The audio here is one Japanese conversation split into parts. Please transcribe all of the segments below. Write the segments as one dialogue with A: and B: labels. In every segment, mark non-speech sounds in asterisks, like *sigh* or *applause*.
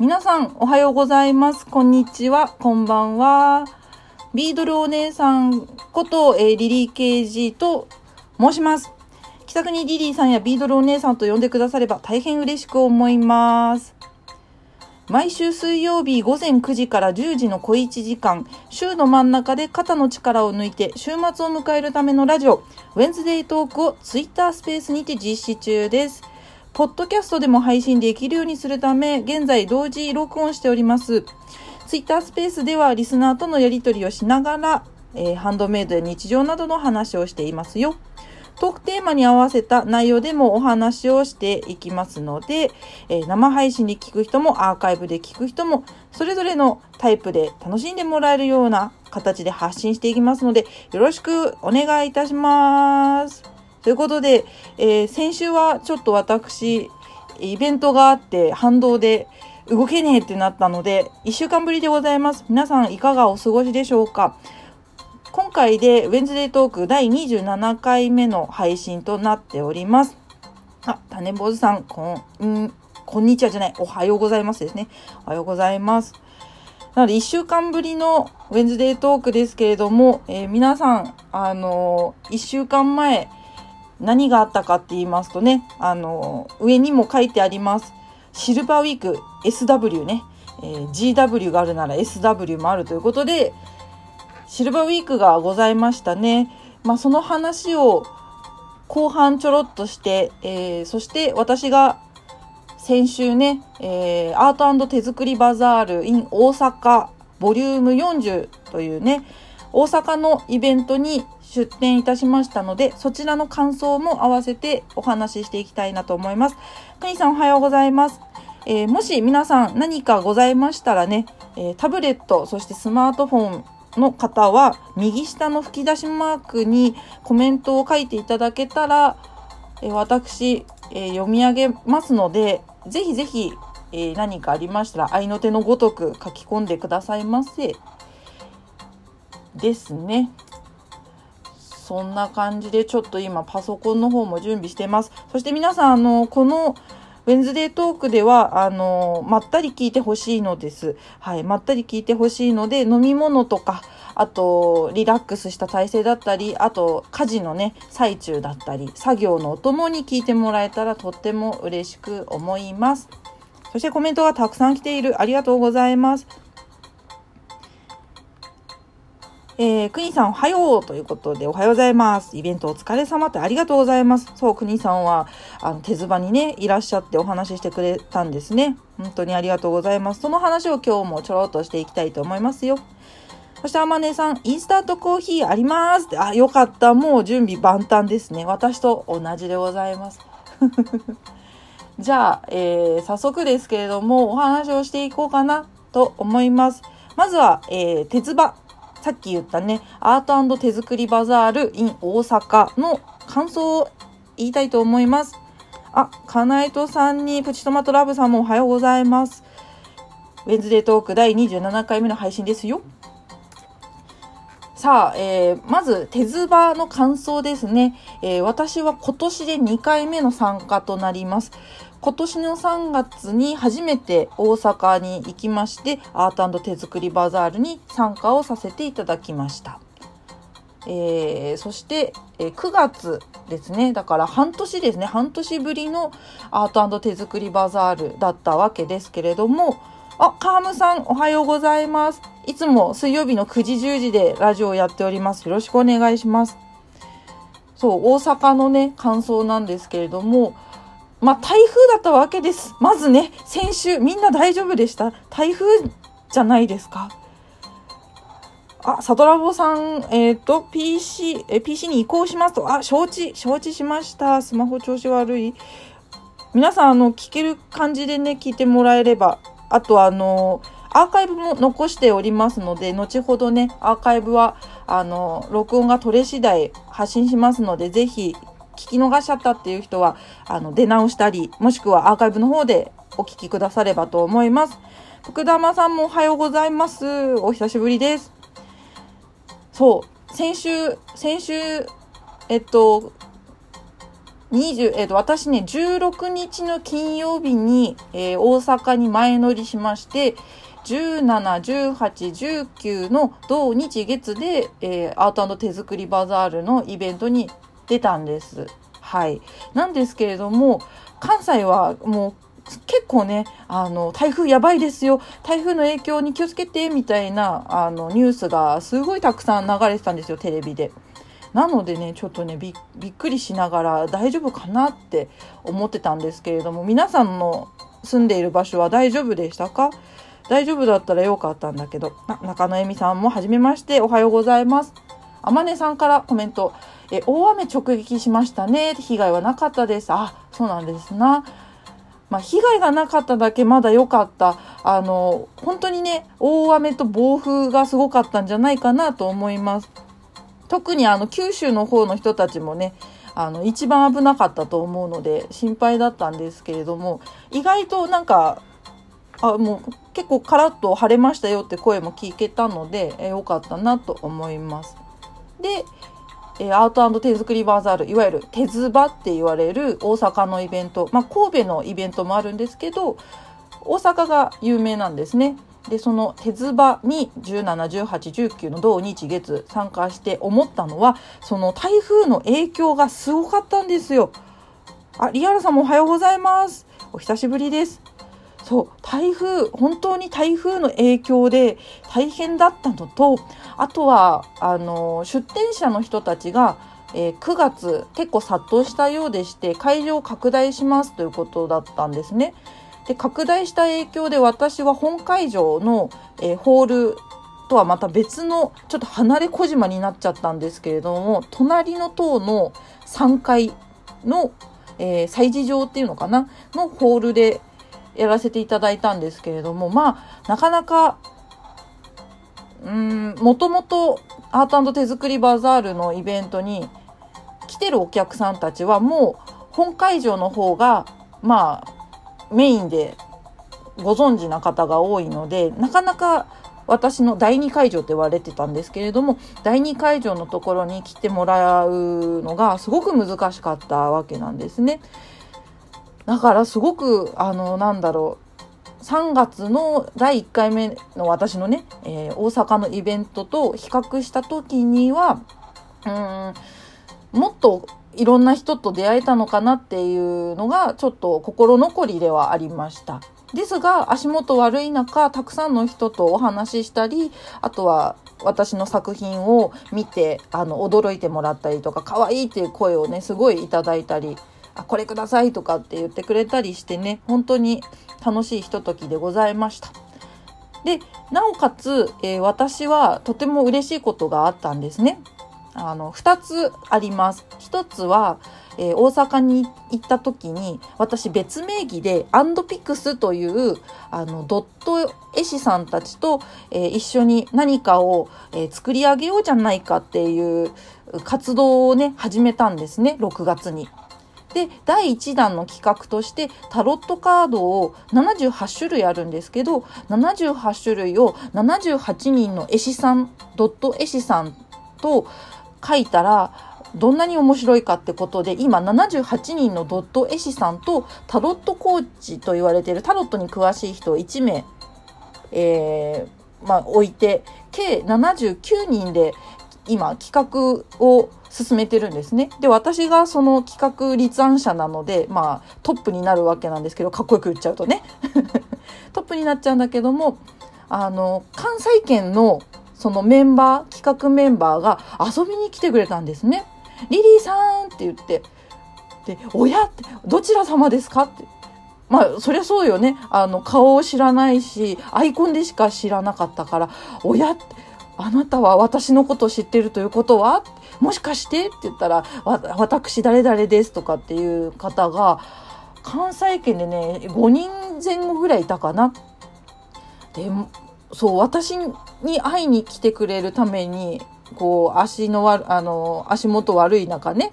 A: 皆さん、おはようございます。こんにちは。こんばんは。ビードルお姉さんこと、えー、リリー・ケージと申します。気さくにリリーさんやビードルお姉さんと呼んでくだされば大変嬉しく思います。毎週水曜日午前9時から10時の小1時間、週の真ん中で肩の力を抜いて週末を迎えるためのラジオ、ウェンズデートークをツイッタースペースにて実施中です。ポッドキャストでも配信できるようにするため、現在同時録音しております。ツイッタースペースではリスナーとのやり取りをしながら、えー、ハンドメイドや日常などの話をしていますよ。トークテーマに合わせた内容でもお話をしていきますので、えー、生配信で聞く人もアーカイブで聞く人もそれぞれのタイプで楽しんでもらえるような形で発信していきますのでよろしくお願いいたします。ということで、えー、先週はちょっと私、イベントがあって反動で動けねえってなったので、1週間ぶりでございます。皆さんいかがお過ごしでしょうか？今回でウェンズデートーク第27回目の配信となっております。あ、種坊主さん、こん、んこんにちはじゃない、おはようございますですね。おはようございます。なので、1週間ぶりのウェンズデートークですけれども、えー、皆さん、あのー、1週間前、何があったかって言いますとね、あの、上にも書いてあります。シルバーウィーク SW ね、えー、GW があるなら SW もあるということで、シルバーウィークがございましたね。まあ、その話を後半ちょろっとして、えー、そして私が先週ね、えー、アート手作りバザール in 大阪ボリューム40というね、大阪のイベントに出展いたしましたので、そちらの感想も合わせてお話ししていきたいなと思います。くにさんおはようございます。えー、もし皆さん何かございましたらね、えー、タブレット、そしてスマートフォンの方は、右下の吹き出しマークにコメントを書いていただけたら、えー、私、え読み上げますので、ぜひぜひ、え何かありましたら、合いの手のごとく書き込んでくださいませ。ですね。そんな感じでちょっと今パソコンの方も準備してます。そして皆さん、あの、このウェンズデートークでは、あの、まったり聞いてほしいのです。はい、まったり聞いてほしいので、飲み物とか、あと、リラックスした体勢だったり、あと、家事のね、最中だったり、作業のお供に聞いてもらえたらとっても嬉しく思います。そしてコメントがたくさん来ている。ありがとうございます。えー、くにさんおはようということでおはようございます。イベントお疲れ様ってありがとうございます。そう、くにさんは、あの、手ズバにね、いらっしゃってお話ししてくれたんですね。本当にありがとうございます。その話を今日もちょろっとしていきたいと思いますよ。そして、あまねさん、インスタントコーヒーありますって。あ、よかった。もう準備万端ですね。私と同じでございます。*laughs* じゃあ、えー、早速ですけれども、お話をしていこうかなと思います。まずは、えー、鉄場。さっき言ったね、アート手作りバザール in 大阪の感想を言いたいと思います。あ、カナイトさんにプチトマトラブさんもおはようございます。ウェンズデートーク第27回目の配信ですよ。さあ、えー、まず、手ズバの感想ですね、えー、私は今年で2回目の参加となります。今年の3月に初めて大阪に行きまして、アート手作りバザールに参加をさせていただきました。えー、そして、えー、9月ですね。だから半年ですね。半年ぶりのアート手作りバザールだったわけですけれども、あ、カームさん、おはようございます。いつも水曜日の9時10時でラジオをやっております。よろしくお願いします。そう、大阪のね、感想なんですけれども、まあ、台風だったわけです。まずね、先週、みんな大丈夫でした？台風じゃないですか？あ、サトラボさん、えっ、ー、と、PC、え、PC に移行しますと、あ、承知、承知しました。スマホ調子悪い。皆さん、あの、聞ける感じでね、聞いてもらえれば。あと、あの、アーカイブも残しておりますので、後ほどね、アーカイブは、あの、録音が取れ次第発信しますので、ぜひ聞き逃しちゃったっていう人は、あの、出直したり、もしくはアーカイブの方でお聞きくださればと思います。福玉さんもおはようございます。お久しぶりです。そう、先週、先週、えっと、20えー、と私ね16日の金曜日に、えー、大阪に前乗りしまして171819の同日月で、えー、アート手作りバザールのイベントに出たんです。はい、なんですけれども関西はもう結構ね、あの、台風やばいですよ。台風の影響に気をつけて、みたいな、あの、ニュースがすごいたくさん流れてたんですよ、テレビで。なのでね、ちょっとねび、びっくりしながら大丈夫かなって思ってたんですけれども、皆さんの住んでいる場所は大丈夫でしたか？大丈夫だったらよかったんだけど、中野恵美さんもはじめまして、おはようございます。あまねさんからコメント、え、大雨直撃しましたね。被害はなかったです。あ、そうなんですな。まあ、被害がなかっただけまだ良かった。あの、本当にね、大雨と暴風がすごかったんじゃないかなと思います。特にあの、九州の方の人たちもね、あの、一番危なかったと思うので、心配だったんですけれども、意外となんか、あ、もう結構カラッと晴れましたよって声も聞けたので、えよかったなと思います。で、えアート手作りバザール、いわゆる手ズバって言われる大阪のイベント、まあ、神戸のイベントもあるんですけど、大阪が有名なんですね。で、その手ズバに17、18、19の同日月参加して思ったのは、その台風の影響がすごかったんですよ。あ、リアルさんもおはようございます。お久しぶりです。そう台風本当に台風の影響で大変だったのとあとはあの出店者の人たちが、えー、9月結構殺到したようでして会場を拡大しますということだったんですね。で拡大した影響で私は本会場の、えー、ホールとはまた別のちょっと離れ小島になっちゃったんですけれども隣の塔の3階の、えー、催事場っていうのかなのホールでやらせていただいたんですけれども、まあ、なかなか、うん、もともとアート手作りバザールのイベントに来てるお客さんたちはもう本会場の方が、まあ、メインでご存知な方が多いので、なかなか私の第2会場って言われてたんですけれども、第2会場のところに来てもらうのがすごく難しかったわけなんですね。だからすごく、あの、なんだろう、3月の第1回目の私のね、えー、大阪のイベントと比較した時には、うん、もっといろんな人と出会えたのかなっていうのがちょっと心残りではありました。ですが足元悪い中たくさんの人とお話ししたりあとは私の作品を見てあの驚いてもらったりとか可愛いっていう声をねすごいいただいたりあこれくださいとかって言ってくれたりしてね本当に楽しいひとときでございました。でなおかつ、えー、私はとても嬉しいことがあったんですね。あの2つあります。1つは、えー、大阪に行った時に私別名義でアンドピクスというあのドット絵師さんたちと、えー、一緒に何かを、えー、作り上げようじゃないかっていう活動をね始めたんですね6月に。で第1弾の企画としてタロットカードを78種類あるんですけど78種類を78人の絵師さんドット絵師さんと書いたらどんなに面白いかってことで今78人のドット絵師さんとタロットコーチと言われているタロットに詳しい人1名、えーまあ、置いて計79人で今企画を進めてるんですね。で、私がその企画立案者なので、まあトップになるわけなんですけど、かっこよく言っちゃうとね。*laughs* トップになっちゃうんだけども、あの、関西圏のそのメンバー、企画メンバーが遊びに来てくれたんですね。リリーさんって言って、で、親って、どちら様ですかって。まあ、そりゃそうよね。あの、顔を知らないし、アイコンでしか知らなかったから、親って、あなたは私のことを知ってるということは？もしかして？って言ったら、私誰々ですとかっていう方が、関西圏でね、5人前後ぐらいいたかな。で、そう、私に会いに来てくれるために、こう、足のわあの、足元悪い中ね、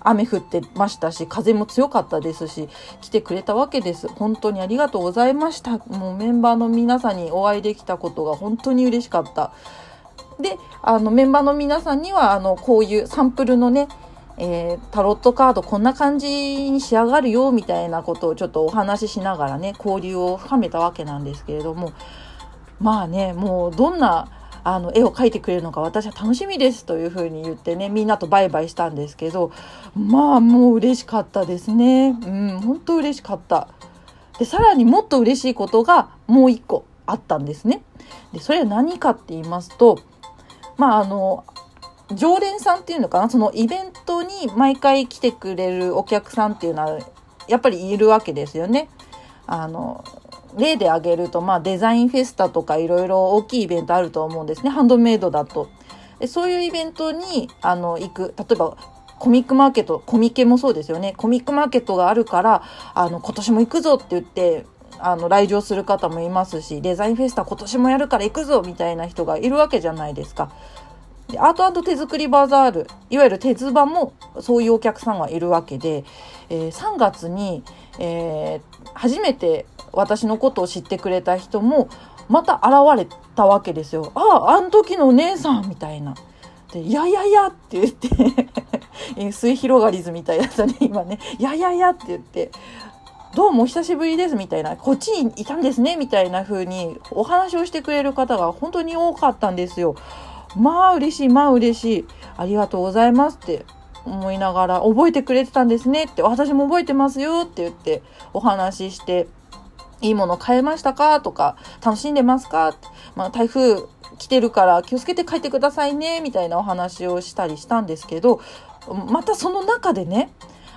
A: 雨降ってましたし、風も強かったですし、来てくれたわけです。本当にありがとうございました。もうメンバーの皆さんにお会いできたことが本当に嬉しかった。で、あの、メンバーの皆さんには、あの、こういうサンプルのね、えー、タロットカードこんな感じに仕上がるよみたいなことをちょっとお話ししながらね交流を深めたわけなんですけれどもまあねもうどんなあの絵を描いてくれるのか私は楽しみですというふうに言ってねみんなとバイバイしたんですけどまあもう嬉しかったですね。うん本当嬉しかった。でさらにもっと嬉しいことがもう一個あったんですね。でそれは何かって言いますとまああの常連さんっていうのかな？そのイベントに毎回来てくれるお客さんっていうのはやっぱりいるわけですよね。あの例で挙げると、まあ、デザインフェスタとかいろいろ大きいイベントあると思うんですねハンドメイドだと。そういうイベントにあの行く例えばコミックマーケットコミケもそうですよねコミックマーケットがあるからあの今年も行くぞって言ってあの来場する方もいますしデザインフェスタ今年もやるから行くぞみたいな人がいるわけじゃないですか。でアート手作りバザールいわゆる鉄場もそういうお客さんがいるわけで、えー、3月に、えー、初めて私のことを知ってくれた人もまた現れたわけですよ。ああ、あの時のお姉さんみたいな。で、いやいやいやって言って *laughs* え末広がりずみたいだったね、今ね。いやいやいやって言って、どうもお久しぶりですみたいな、こっちにいたんですねみたいな風にお話をしてくれる方が本当に多かったんですよ。まあ嬉しい、まあ嬉しい。ありがとうございますって思いながら、覚えてくれてたんですねって、私も覚えてますよって言ってお話しして、いいもの買えましたかとか、楽しんでますかまあ、台風来てるから気をつけて帰ってくださいね、みたいなお話をしたりしたんですけど、またその中でね、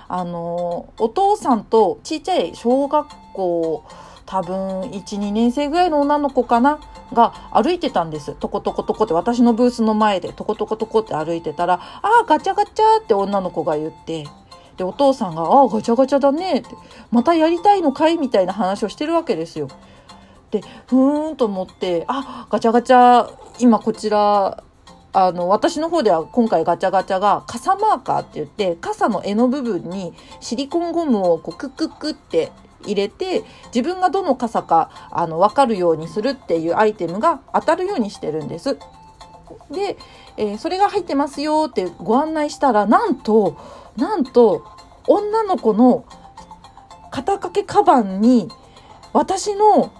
A: あの、お父さんとちっちゃい小学校、多分1、2年生ぐらいの女の子かな？が歩いてたんです。トコトコトコって私のブースの前でトコトコトコって歩いてたら、ああ、ガチャガチャって女の子が言って、で、お父さんが、ああ、ガチャガチャだねって、またやりたいのかい？みたいな話をしてるわけですよ。で、ふーんと思って、あ、ガチャガチャ、今こちら、あの、私の方では今回ガチャガチャが傘マーカーって言って、傘の柄の部分にシリコンゴムをこうクックックって入れて、自分がどの傘か、あの、わかるようにするっていうアイテムが当たるようにしてるんです。で、えー、それが入ってますよってご案内したら、なんと、なんと女の子の肩掛けカバンに私の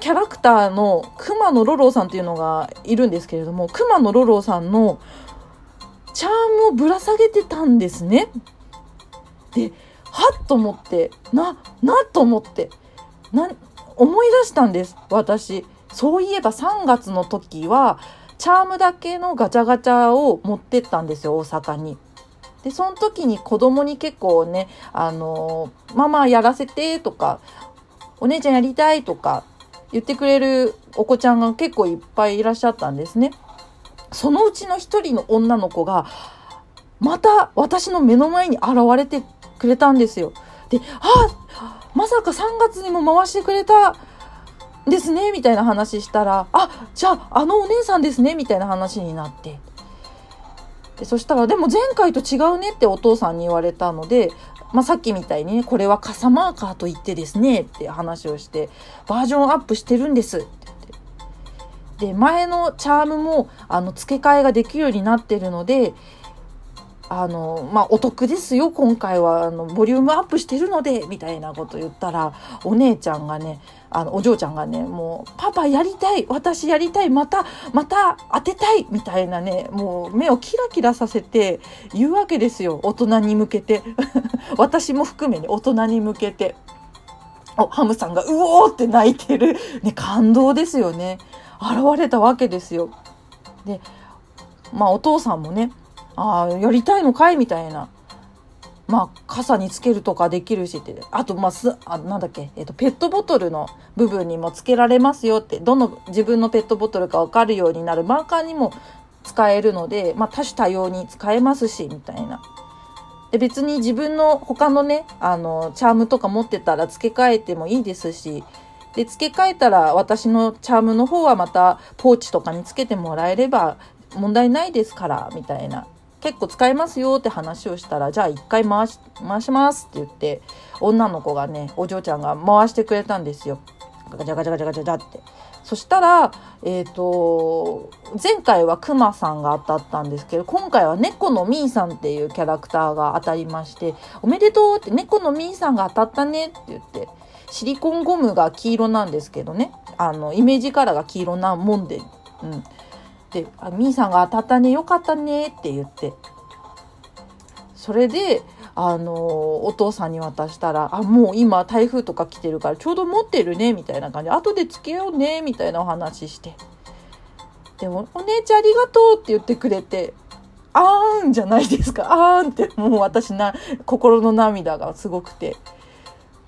A: キャラクターの熊野ロロさんっていうのがいるんですけれども熊野ロロさんのチャームをぶら下げてたんですね。ではっと思ってななと思ってな思い出したんです私。そういえば3月の時はチャームだけのガチャガチャを持ってったんですよ大阪に。で、その時に子供に結構ね、あのママやらせてとか、お姉ちゃんやりたいとか言ってくれるお子ちゃんが結構いっぱいいらっしゃったんですね。そのうちの一人の女の子が、また私の目の前に現れてくれたんですよ。で、あまさか3月にも回してくれたですねみたいな話したら、あじゃああのお姉さんですねみたいな話になって。でそしたらでも前回と違うねってお父さんに言われたので、まあ、さっきみたいにねこれは傘マーカーと言ってですねって話をしてバージョンアップしてるんですって言って。で前のチャームもあの付け替えができるようになってるのであの、まあ、お得ですよ、今回は、あの、ボリュームアップしてるので、みたいなこと言ったら、お姉ちゃんがね、あの、お嬢ちゃんがね、もう、パパやりたい私やりたいまた、また当てたいみたいなね、もう目をキラキラさせて言うわけですよ、大人に向けて。*laughs* 私も含めね、大人に向けて。お、ハムさんが、うおーって泣いてる。ね、感動ですよね。現れたわけですよ。で、まあお父さんもね、ああ、やりたいのかい？みたいな。まあ、傘につけるとかできるしって。あと、まあ、す、あ、なんだっけ、えっと、ペットボトルの部分にもつけられますよって、どの自分のペットボトルかわかるようになるマーカーにも使えるので、まあ、多種多様に使えますし、みたいな。で、別に自分の他のね、あの、チャームとか持ってたら付け替えてもいいですし、で、付け替えたら私のチャームの方はまたポーチとかにつけてもらえれば問題ないですから、みたいな。結構使えますよって話をしたら、じゃあ一回回し、回しますって言って、女の子がね、お嬢ちゃんが回してくれたんですよ。ガチャガチャガチャガチャって。そしたら、えっ、ー、と、前回はクマさんが当たったんですけど、今回は猫のミーさんっていうキャラクターが当たりまして、おめでとうって猫のミーさんが当たったねって言って、シリコンゴムが黄色なんですけどね、あの、イメージカラーが黄色なもんで、うん。で、あミーさんが当たったね、よかったねって言って、それで、あのお父さんに渡したら、あ、もう今台風とか来てるからちょうど持ってるね、みたいな感じで、後でつけようね、みたいなお話して。でも、お姉ちゃんありがとうって言ってくれて、あーんじゃないですか。あーんってもう私な、心の涙がすごくて。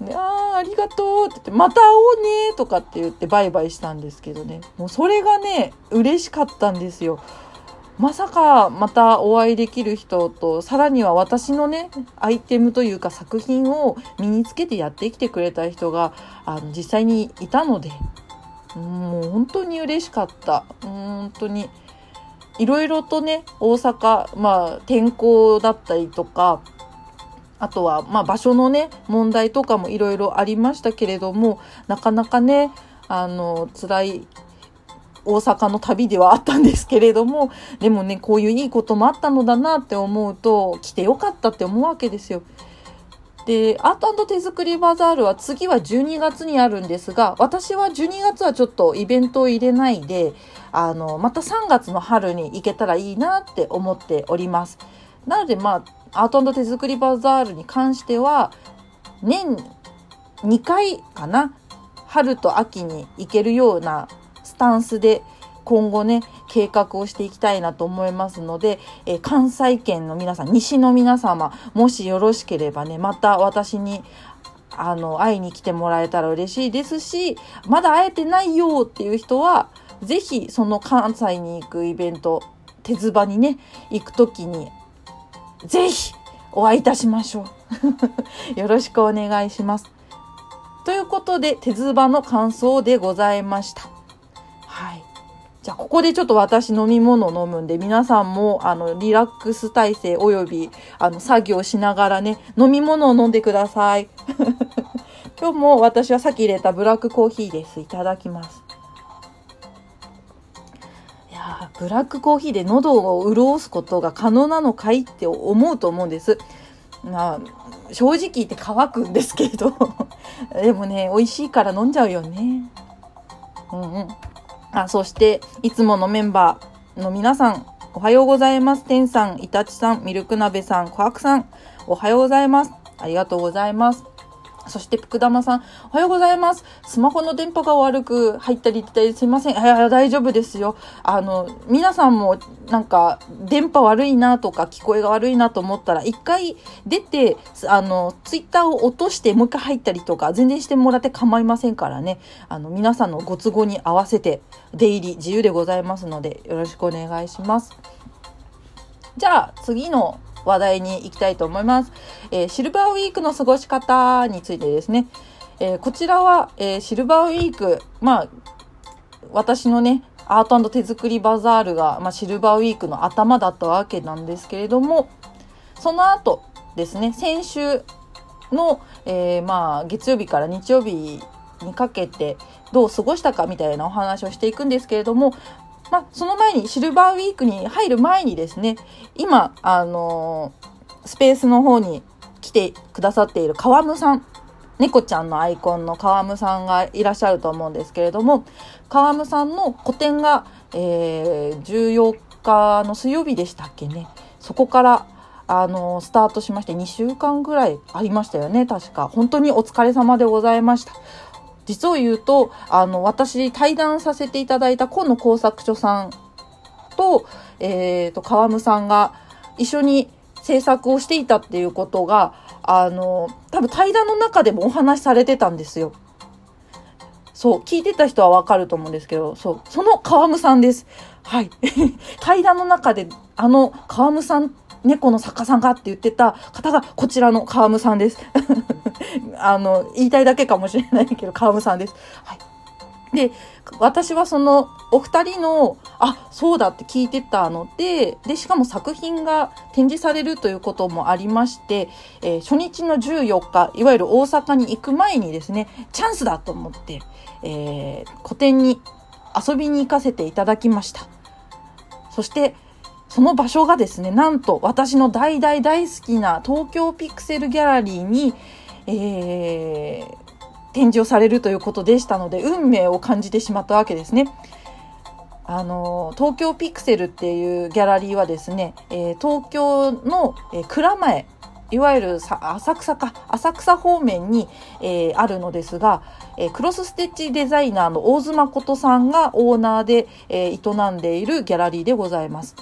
A: で、あありがとうって言って、また会おうねとかって言ってバイバイしたんですけどね。もうそれがね、嬉しかったんですよ。まさかまたお会いできる人とさらには私のねアイテムというか作品を身につけてやってきてくれた人があの実際にいたのでもう本当に嬉しかった本当にいろいろとね大阪まあ天候だったりとかあとはまあ場所のね問題とかもいろいろありましたけれどもなかなかねあの辛い大阪の旅ではあったんですけれども、でもね、こういういいこともあったのだなって思うと、来てよかったって思うわけですよ。で、アート手作りバザールは次は12月にあるんですが、私は12月はちょっとイベントを入れないで、あの、また3月の春に行けたらいいなって思っております。なので、まあ、アート手作りバザールに関しては、年2回かな、春と秋に行けるようなスタンスで今後ね、計画をしていきたいなと思いますので、え、関西圏の皆さん、西の皆様、もしよろしければね、また私にあの、会いに来てもらえたら嬉しいですし、まだ会えてないよっていう人は、ぜひその関西に行くイベント、手ズバにね、行くときに、ぜひお会いいたしましょう。*laughs* よろしくお願いします。ということで、手ズバの感想でございました。はい。じゃあ、ここでちょっと私飲み物飲むんで、皆さんも、あの、リラックス体制および、あの、作業しながらね、飲み物を飲んでください。*laughs* 今日も私はさっき入れたブラックコーヒーです。いただきます。*laughs* ブラックコーヒーで喉を潤すことが可能なのかいって思うと思うんです。まあ、正直言って乾くんですけど。*laughs* でもね、美味しいから飲んじゃうよね。うんうん。あ、そして、いつものメンバーの皆さん、おはようございます。てんさん、いたちさん、ミルク鍋さん、こはくさん、おはようございます。ありがとうございます。そして、福玉さん、おはようございます。スマホの電波が悪く入ったり出たりすいません。いや、大丈夫ですよ。あの、皆さんもなんか、電波悪いなとか、聞こえが悪いなと思ったら、一回出て、あの、ツイッターを落として、もう一回入ったりとか、全然してもらって構いませんからね。あの、皆さんのご都合に合わせて、出入り自由でございますので、よろしくお願いします。じゃあ、次の話題に行きたいと思います。えー、シルバーウィークの過ごし方についてですね。えー、こちらは、えー、シルバーウィーク、まあ、私のね、アート手作りバザールが、まあ、シルバーウィークの頭だったわけなんですけれども、その後ですね、先週の、えー、まあ、月曜日から日曜日にかけてどう過ごしたかみたいなお話をしていくんですけれども、まあ、その前にシルバーウィークに入る前にですね、今、あのー、スペースの方に来てくださっている川ムさん、猫ちゃんのアイコンの川ムさんがいらっしゃると思うんですけれども、川ムさんの個展が、えー、14日の水曜日でしたっけね。そこから、あのー、スタートしまして2週間ぐらいありましたよね、確か。本当にお疲れ様でございました。実を言うと、あの、私、対談させていただいた今野工作所さんと、えっ、ー、と、川ムさんが一緒に制作をしていたっていうことが、あの、多分対談の中でもお話しされてたんですよ。そう、聞いてた人はわかると思うんですけど、そう、その川ムさんです。はい。*laughs* 対談の中で、あの川ムさん猫の作家さんがって言ってた方がこちらの川ムさんです。*laughs* あの、言いたいだけかもしれないけど、川ムさんです。はい。で、私はそのお二人の、あ、そうだって聞いてたので、で、しかも作品が展示されるということもありまして、えー、初日の14日、いわゆる大阪に行く前にですね、チャンスだと思って、えー、個展に遊びに行かせていただきました。そして、その場所がですね、なんと私の大大大好きな東京ピクセルギャラリーに、えー、展示をされるということでしたので、運命を感じてしまったわけですね。あの、東京ピクセルっていうギャラリーはですね、えー、東京の、えー、蔵前、いわゆる浅草か、浅草方面に、えー、あるのですが、えー、クロスステッチデザイナーの大津誠さんがオーナーで、えー、営んでいるギャラリーでございます。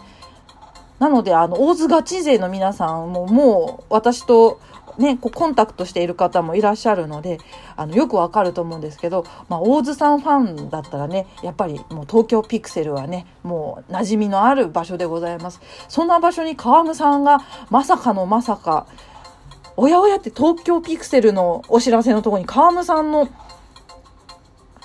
A: なので、あの、大津ガチ勢の皆さんももう私とね、こうコンタクトしている方もいらっしゃるので、あの、よくわかると思うんですけど、まあ、大津さんファンだったらね、やっぱりもう東京ピクセルはね、もう馴染みのある場所でございます。そんな場所に川ムさんがまさかのまさか、おやおやって東京ピクセルのお知らせのとこに川ムさんの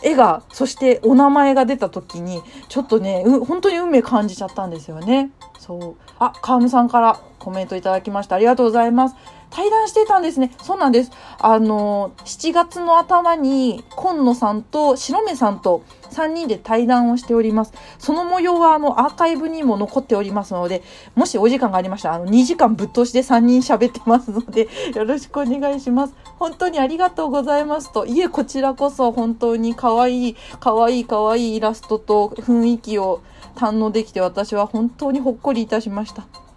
A: 絵が、そしてお名前が出た時に、ちょっとね、本当に運命感じちゃったんですよね。そう。あ、川ムさんからコメントいただきました。ありがとうございます。対談してたんですね。そうなんです。あの、7月の頭に、今野さんと白目さんと3人で対談をしております。その模様は、あの、アーカイブにも残っておりますので、もしお時間がありましたら、あの、2時間ぶっ通しで3人喋ってますので、よろしくお願いします。本当にありがとうございますと、いえ、こちらこそ本当に可愛い、可愛い可愛いイラストと雰囲気を堪能できて、私は本当にほっこりいたしました。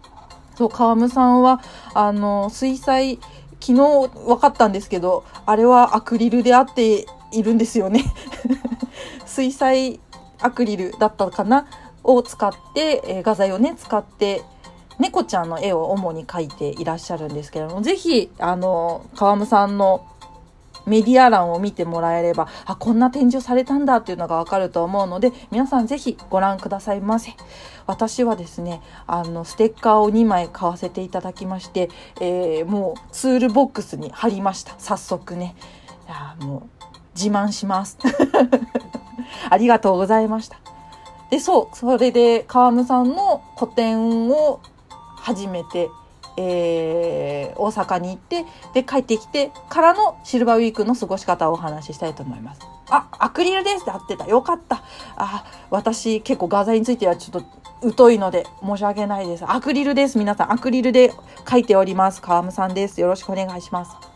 A: そう、川村さんは、あの、水彩、昨日分かったんですけど、あれはアクリルであっているんですよね。*laughs* 水彩アクリルだったかな？を使って、えー、画材をね、使って、猫ちゃんの絵を主に描いていらっしゃるんですけれども、ぜひ、あの、川村さんのメディア欄を見てもらえれば、あ、こんな展示をされたんだっていうのがわかると思うので、皆さんぜひご覧くださいませ。私はですね、あの、ステッカーを2枚買わせていただきまして、えー、もうツールボックスに貼りました。早速ね。いやもう、自慢します。*laughs* ありがとうございました。で、そう、それで、川ムさんの個展を初めてえー、大阪に行って、で、帰ってきてからのシルバーウィークの過ごし方をお話ししたいと思います。あ、アクリルですって合ってた。よかった。あ、私結構画材についてはちょっと疎いので申し訳ないです。アクリルです。皆さん、アクリルで書いております。川ムさんです。よろしくお願いします。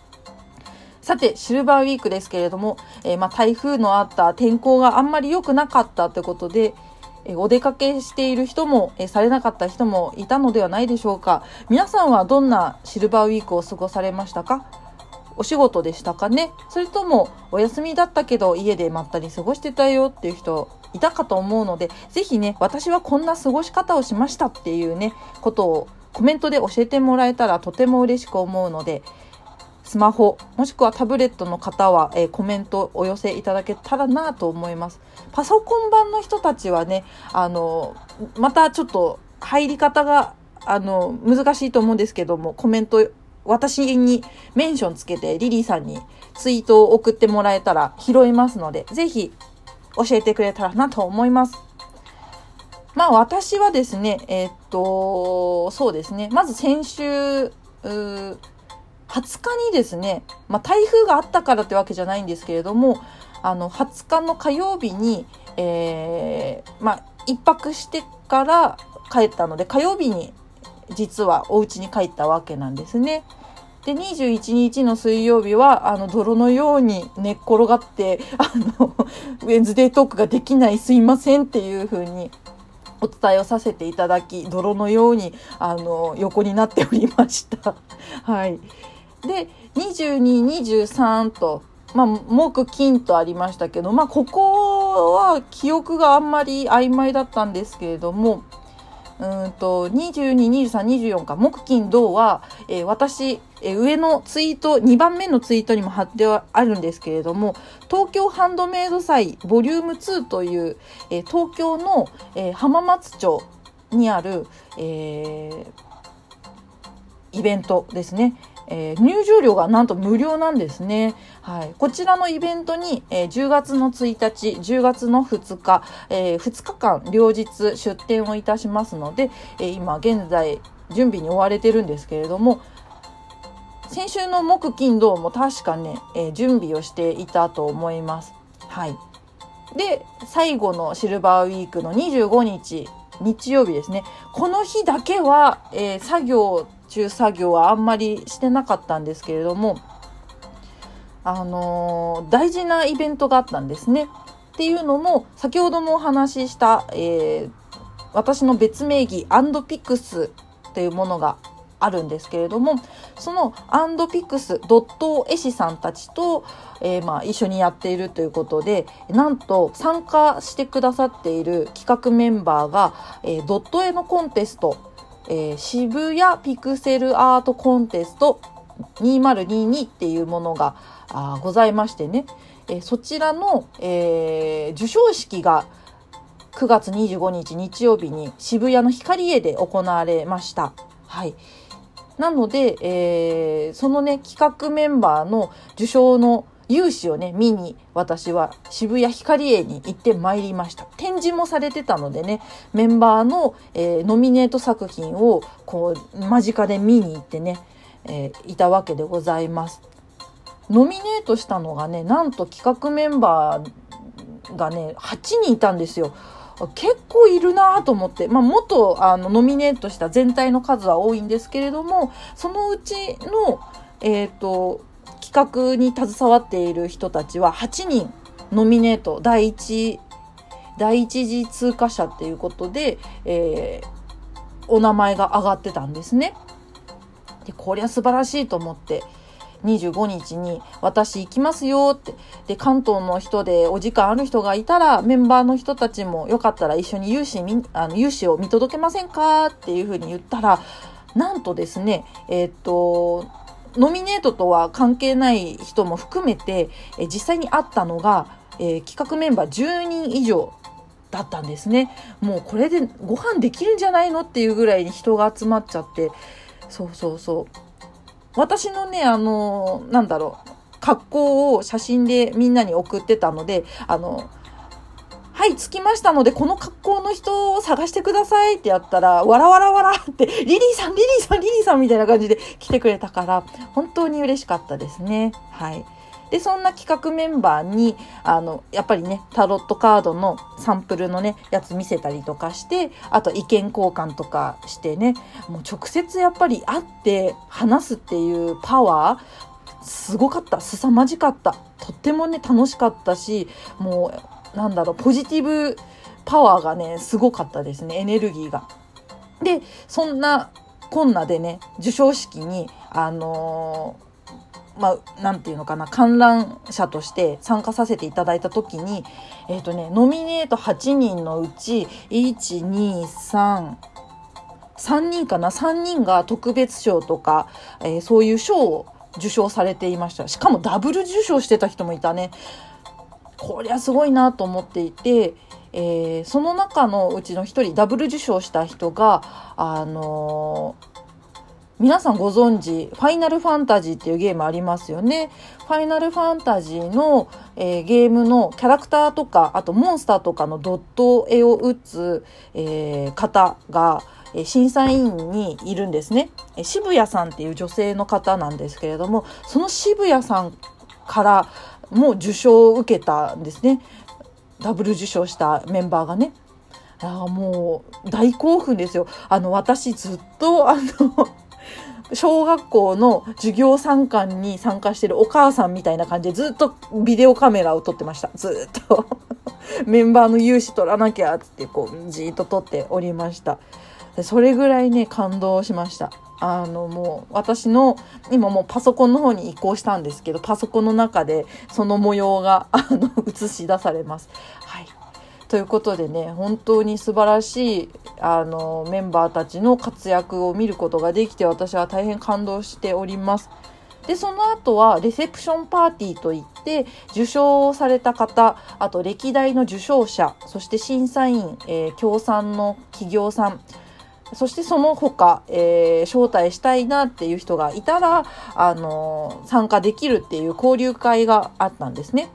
A: さて、シルバーウィークですけれども、えー、まあ、台風のあった天候があんまり良くなかったってことで、お出かけしている人も、されなかった人もいたのではないでしょうか。皆さんはどんなシルバーウィークを過ごされましたか？お仕事でしたかね？それともお休みだったけど家でまったり過ごしてたよっていう人いたかと思うので、ぜひね、私はこんな過ごし方をしましたっていうね、ことをコメントで教えてもらえたらとても嬉しく思うので、スマホ、もしくはタブレットの方は、えー、コメントお寄せいただけたらなと思います。パソコン版の人たちはね、あの、またちょっと入り方が、あの、難しいと思うんですけども、コメント、私にメンションつけてリリーさんにツイートを送ってもらえたら拾いますので、ぜひ教えてくれたらなと思います。まあ私はですね、えー、っと、そうですね、まず先週、20日にですね、まあ、台風があったからってわけじゃないんですけれども、あの、20日の火曜日に、えー、まあ、一泊してから帰ったので、火曜日に実はお家に帰ったわけなんですね。で、21日の水曜日は、あの、泥のように寝っ転がって、あの、ウェンズデートークができないすいませんっていう風にお伝えをさせていただき、泥のように、あの、横になっておりました。はい。で、22、23と、まあ、木、金とありましたけど、まあ、ここは記憶があんまり曖昧だったんですけれども、うんと、22、23、24か、木、金、銅は、えー、私、えー、上のツイート、2番目のツイートにも貼ってはあるんですけれども、東京ハンドメイド祭ボリューム2という、えー、東京の、え浜松町にある、えイベントですね。えー、入場料がなんと無料なんですね。はい。こちらのイベントに、えー、10月の1日、10月の2日、えー、2日間両日出店をいたしますので、えー、今現在準備に追われてるんですけれども、先週の木金土も確かね、えー、準備をしていたと思います。はい。で、最後のシルバーウィークの25日、日曜日ですね。この日だけは、えー、作業中作業はあんまりしてなかったんですけれども、あのー、大事なイベントがあったんですね。っていうのも、先ほどもお話しした、えー、私の別名義アンドピクスっていうものがあるんですけれどもそのアンドピクスドット絵師さんたちと、えー、まあ一緒にやっているということでなんと参加してくださっている企画メンバーが、えー、ドット絵のコンテスト、えー、渋谷ピクセルアートコンテスト2022っていうものがあございましてね、えそちらの、え授賞式が9月25日日曜日に渋谷の光栄で行われました。はい。なので、えー、そのね、企画メンバーの受賞の勇姿をね、見に私は渋谷光栄に行ってまいりました。展示もされてたのでね、メンバーの、えー、ノミネート作品をこう間近で見に行ってね、えー、いたわけでございます。ノミネートしたのがね、なんと企画メンバーがね、8人いたんですよ。結構いるなぁと思って、まあ、もっとあのノミネートした全体の数は多いんですけれどもそのうちの、えーと、企画に携わっている人たちは8人ノミネート第一第一次通過者っていうことで、えー、お名前が挙がってたんですね。でこりゃ素晴らしいと思って25日に私行きますよって。で、関東の人でお時間ある人がいたら、メンバーの人たちもよかったら一緒に融資あの融資を見届けませんかっていうふうに言ったら、なんとですね、えー、っと、ノミネートとは関係ない人も含めて、え実際に会ったのが、えー、企画メンバー10人以上だったんですね。もうこれでご飯できるんじゃないのっていうぐらいに人が集まっちゃって、そうそうそう。私のね、あの、なんだろう、格好を写真でみんなに送ってたので、あの、はい、着きましたので、この格好の人を探してくださいってやったら、わらわらわらって、リリーさん、リリーさん、リリーさんみたいな感じで来てくれたから、本当に嬉しかったですね。はい。で、そんな企画メンバーに、あの、やっぱりね、タロットカードのサンプルのね、やつ見せたりとかして、あと意見交換とかしてね、もう直接やっぱり会って話すっていうパワー、すごかった。凄まじかった。とってもね、楽しかったし、もう、なんだろう、ポジティブパワーがね、すごかったですね、エネルギーが。で、そんなこんなでね、授賞式に、あのーまあ、なんていうのかな、観覧者として参加させていただいた時に、えっ、ー、とね、ノミネート8人のうち、1、2、3、3人かな ?3 人が特別賞とか、えー、そういう賞を受賞されていました。しかもダブル受賞してた人もいたね。こりゃすごいなと思っていて、えー、その中のうちの1人、ダブル受賞した人が、あのー皆さんご存知、ファイナルファンタジーっていうゲームありますよね。ファイナルファンタジーの、えー、ゲームのキャラクターとか、あとモンスターとかのドット絵を打つ、え、方が、審査員にいるんですね。渋谷さんっていう女性の方なんですけれども、その渋谷さんからも受賞を受けたんですね。ダブル受賞したメンバーがね。あもう大興奮ですよ。あの、私ずっと、あの *laughs* 小学校の授業参観に参加してるお母さんみたいな感じでずっとビデオカメラを撮ってました。ずっと *laughs* メンバーの勇姿撮らなきゃってこうじーっと撮っておりました。それぐらいね、感動しました。あのもう私の今もうパソコンの方に移行したんですけどパソコンの中でその模様が *laughs* あの映し出されます。はいということでね本当に素晴らしいあのメンバーたちの活躍を見ることができて私は大変感動しております。でその後はレセプションパーティーといって受賞された方あと歴代の受賞者そして審査員、えー、協賛の企業さんそしてその他、えー、招待したいなっていう人がいたら、あのー、参加できるっていう交流会があったんですね。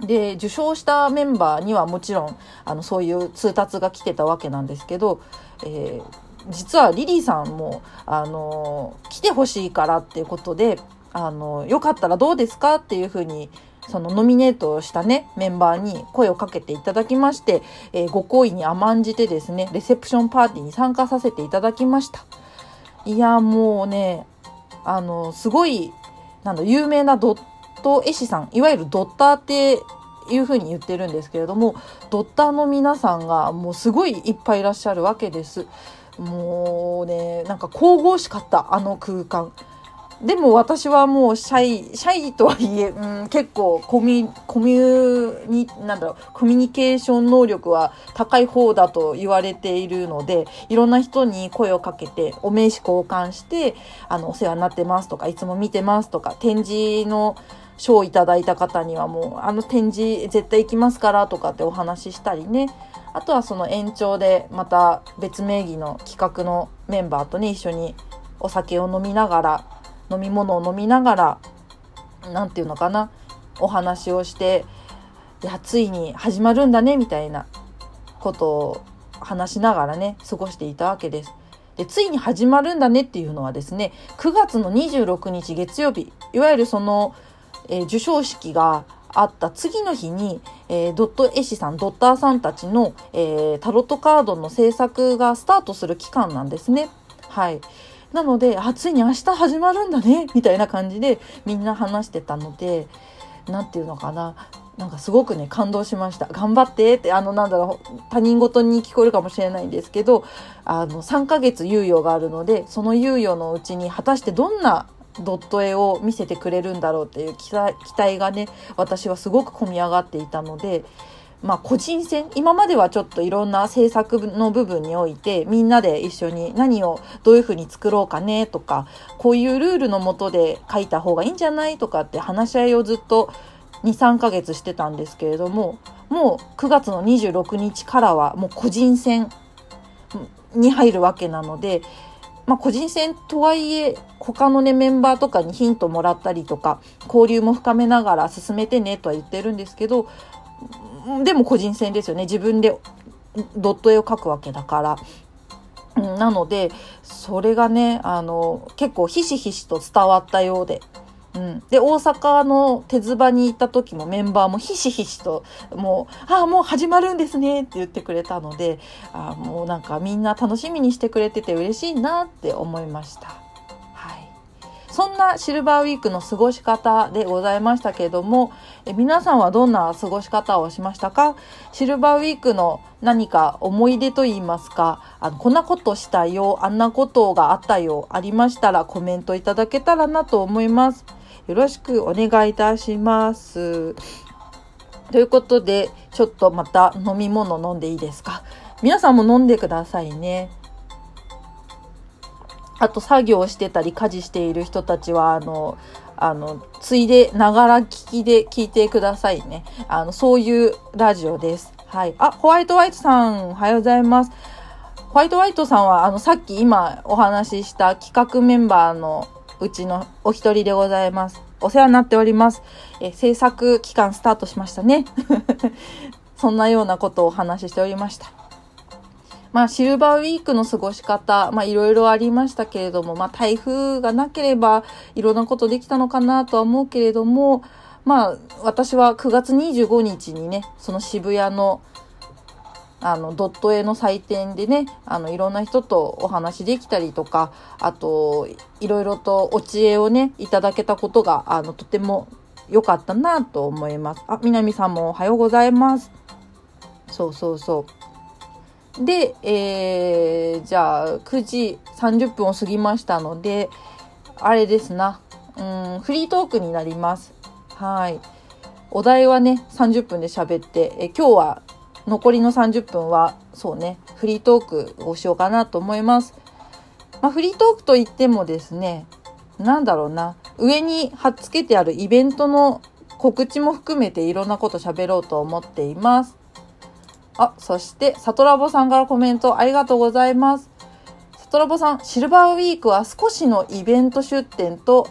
A: で受賞したメンバーにはもちろんあのそういう通達が来てたわけなんですけど、えー、実はリリーさんもあの来てほしいからっていうことであのよかったらどうですかっていうふうにそのノミネートしたね、メンバーに声をかけていただきまして、えー、ご好意に甘んじてですね、レセプションパーティーに参加させていただきました。いや、もうね、あの、すごい、なんだ、有名なドット絵師さん、いわゆるドッターっていうふうに言ってるんですけれども、ドッターの皆さんがもうすごいいっぱいいらっしゃるわけです。もうね、なんか神々しかった、あの空間。でも私はもうシャイ、シャイとはいえ、うん、結構コミ、コミュニ、なんだろう、コミュニケーション能力は高い方だと言われているので、いろんな人に声をかけて、お名刺交換して、あの、お世話になってますとか、いつも見てますとか、展示の賞をいただいた方にはもう、あの展示絶対行きますからとかってお話ししたりね。あとはその延長でまた別名義の企画のメンバーとね、一緒にお酒を飲みながら、飲み物を飲みながら何て言うのかなお話をしていやついに始まるんだねみたいなことを話しながらね過ごしていたわけです。でついに始まるんだねっていうのはですね9月の26日月曜日いわゆるその、えー、授賞式があった次の日に、えー、ドット絵師さんドッターさんたちの、えー、タロットカードの制作がスタートする期間なんですね。はい。なので、あ、ついに明日始まるんだね、みたいな感じでみんな話してたので、何て言うのかな。なんかすごくね、感動しました。頑張ってって、あの、なんだろう、他人事に聞こえるかもしれないんですけど、あの、3ヶ月猶予があるので、その猶予のうちに果たしてどんなドット絵を見せてくれるんだろうっていう期待がね、私はすごく込み上がっていたので、まあ、個人戦今まではちょっといろんな制作の部分においてみんなで一緒に何をどういうふうに作ろうかねとかこういうルールのもとで書いた方がいいんじゃないとかって話し合いをずっと23ヶ月してたんですけれどももう9月の26日からはもう個人戦に入るわけなので、まあ、個人戦とはいえ他のねメンバーとかにヒントもらったりとか交流も深めながら進めてねとは言ってるんですけどでも個人戦ですよね。自分でドット絵を描くわけだから。なので、それがね、あの、結構ひしひしと伝わったようで。うん、で、大阪の手ズバに行った時もメンバーもひしひしと、もう、ああ、もう始まるんですねって言ってくれたので、あもうなんかみんな楽しみにしてくれてて嬉しいなって思いました。そんなシルバーウィークの過ごし方でございましたけれども、え皆さんはどんな過ごし方をしましたか？シルバーウィークの何か思い出と言いますか、あの、こんなことしたよ、あんなことがあったよ、ありましたらコメントいただけたらなと思います。よろしくお願いいたします。ということで、ちょっとまた飲み物飲んでいいですか？皆さんも飲んでくださいね。あと作業してたり家事している人たちは、あの、あの、ついでながら聞きで聞いてくださいね。あの、そういうラジオです。はい。あ、ホワイトワイトさん、おはようございます。ホワイトワイトさんは、あの、さっき今お話しした企画メンバーのうちのお一人でございます。お世話になっております。え、制作期間スタートしましたね。*laughs* そんなようなことをお話ししておりました。まあ、シルバーウィークの過ごし方、まあ、いろいろありましたけれども、まあ、台風がなければ、いろんなことできたのかなとは思うけれども、まあ、私は9月25日にね、その渋谷の、あの、ドット絵の祭典でね、あの、いろんな人とお話できたりとか、あと、いろいろとお知恵をね、いただけたことが、あの、とても良かったなと思います。あ、南さんもおはようございます。そうそうそう。で、えー、じゃあ、9時30分を過ぎましたので、あれですな。うん、フリートークになります。はい。お題はね、30分で喋って、え今日は残りの30分は、そうね、フリートークをしようかなと思います。まあ、フリートークといってもですね、なんだろうな、上に貼っつけてあるイベントの告知も含めていろんなこと喋ろうと思っています。あ、そして、サトラボさんからコメントありがとうございます。サトラボさん、シルバーウィークは少しのイベント出店と、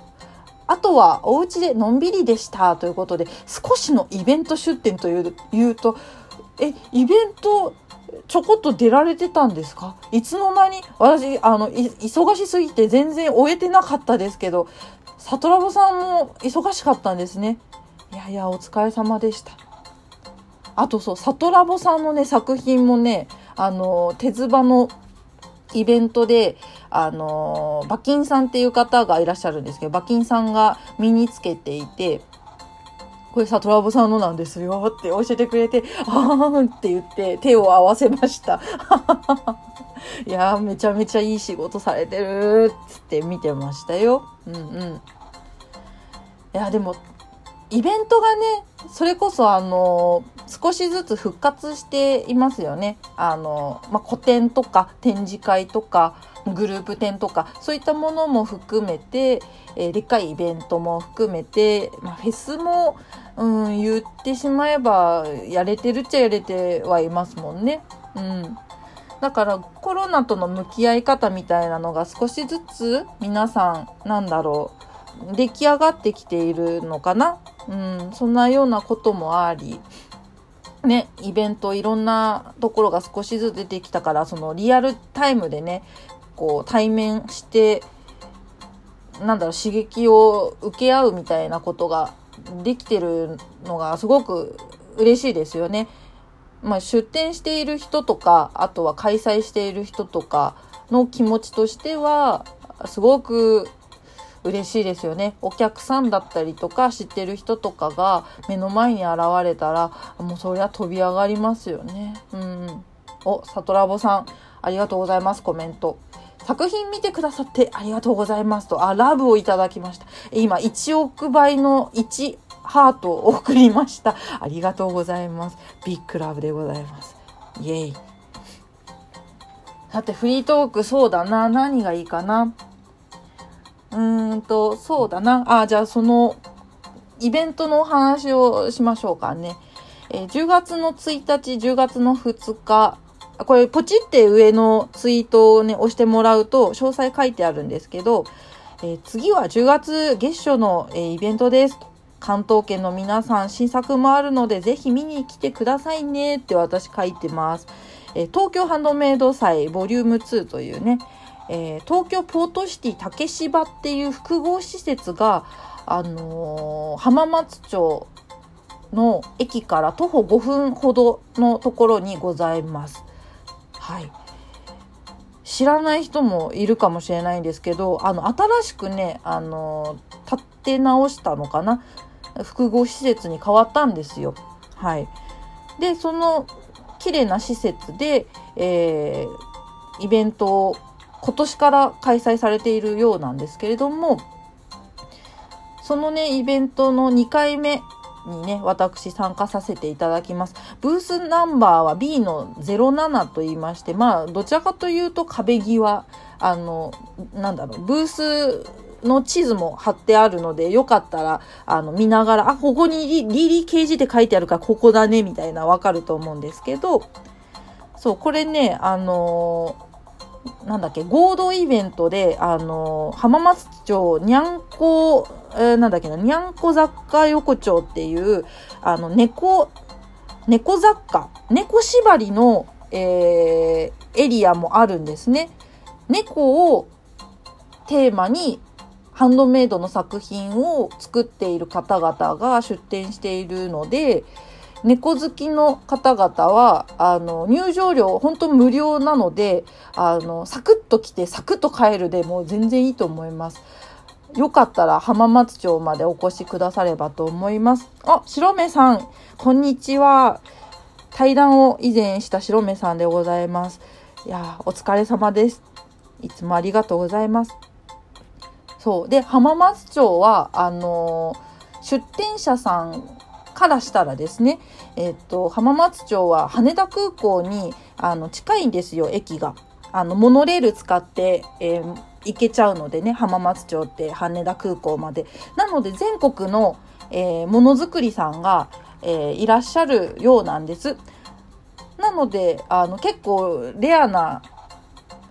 A: あとはお家でのんびりでしたということで、少しのイベント出店という言うと、え、イベントちょこっと出られてたんですか？いつの間に私、あの、忙しすぎて全然終えてなかったですけど、サトラボさんも忙しかったんですね。いやいや、お疲れ様でした。あとそう、サトラボさんのね、作品もね、あの、手ズバのイベントで、あの、馬琴さんっていう方がいらっしゃるんですけど、馬琴さんが身につけていて、これサトラボさんのなんですよって教えてくれて、あーって言って手を合わせました。*laughs* いやーめちゃめちゃいい仕事されてるって見てましたよ。うんうん。いやでもイベントがね、それこそあの、少しずつ復活していますよね。あの、まあ、個展とか展示会とか、グループ展とか、そういったものも含めて、えー、でかいイベントも含めて、まあ、フェスも、うん、言ってしまえば、やれてるっちゃやれてはいますもんね。うん。だからコロナとの向き合い方みたいなのが少しずつ皆さんなんだろう出来上がってきているのかな？うん、そんなようなこともあり、ね、イベントいろんなところが少しずつ出てきたから、そのリアルタイムでね、こう対面して、なんだろう、刺激を受け合うみたいなことができてるのがすごく嬉しいですよね。まあ、出店している人とか、あとは開催している人とかの気持ちとしては、すごく嬉しいですよね。お客さんだったりとか知ってる人とかが目の前に現れたら、もうそりゃ飛び上がりますよね。うん。お、サトラボさん、ありがとうございます。コメント。作品見てくださってありがとうございますと、あ、ラブをいただきました。今、1億倍の1ハートを送りました。ありがとうございます。ビッグラブでございます。イェイ。さて、フリートーク、そうだな。何がいいかな。うんと、そうだな。あ、じゃあその、イベントのお話をしましょうかね。えー、10月の1日、10月の2日、これポチって上のツイートをね、押してもらうと詳細書いてあるんですけど、えー、次は10月月初の、えー、イベントです。関東圏の皆さん新作もあるのでぜひ見に来てくださいねって私書いてます。え、東京ハンドメイド祭ボリューム2というね、えー、東京ポートシティ竹芝っていう複合施設が、あのー、浜松町の駅から徒歩5分ほどのところにございます。はい。知らない人もいるかもしれないんですけど、あの、新しくね、あのー、建て直したのかな？複合施設に変わったんですよ。はい。で、その綺麗な施設で、えー、イベントを今年から開催されているようなんですけれども、そのね、イベントの2回目にね、私参加させていただきます。ブースナンバーは B の07と言いまして、まあ、どちらかというと壁際、あの、なんだろう、ブースの地図も貼ってあるので、よかったら、あの、見ながら、あ、ここにリリー・ケージって書いてあるから、ここだね、みたいなわかると思うんですけど、そう、これね、あのなんだっけ、合同イベントで、あの、浜松町にゃんこ、えー、なんだっけな、にゃんこ雑貨横丁っていう、あの、猫、猫雑貨、猫縛りの、えー、エリアもあるんですね。猫をテーマにハンドメイドの作品を作っている方々が出展しているので、猫好きの方々は、あの、入場料本当無料なので、あの、サクッと来てサクッと帰るでもう全然いいと思います。よかったら浜松町までお越しくださればと思います。あ、白目さん、こんにちは。対談を以前した白目さんでございます。いやお疲れ様です。いつもありがとうございます。そう。で、浜松町は、あの出店者さんからしたらですね、えっと、浜松町は羽田空港にあの近いんですよ、駅が。あの、モノレール使って、えー、行けちゃうのでね、浜松町って羽田空港まで。なので、全国の、えー、ものづくりさんが、えー、いらっしゃるようなんです。なので、あの、結構レアな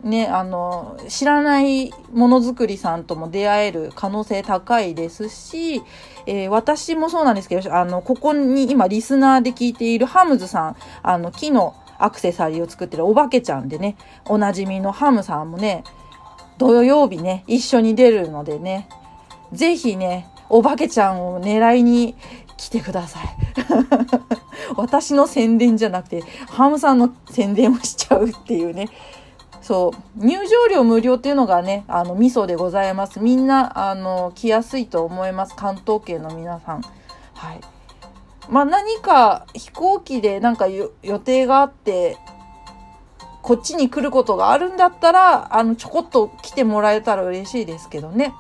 A: ね、あの、知らないものづくりさんとも出会える可能性高いですし、えー、私もそうなんですけど、あの、ここに今リスナーで聞いているハムズさん、あの、木のアクセサリーを作ってるおばけちゃんでね、おなじみのハムさんもね、土曜日ね、一緒に出るのでね、ぜひね、おばけちゃんを狙いに来てください。*laughs* 私の宣伝じゃなくて、ハムさんの宣伝をしちゃうっていうね。そう。入場料無料っていうのがね、あの、味噌でございます。みんな、あの、来やすいと思います。関東圏の皆さん。はい。まあ、何か飛行機でなんか予定があって、こっちに来ることがあるんだったら、あの、ちょこっと来てもらえたら嬉しいですけどね。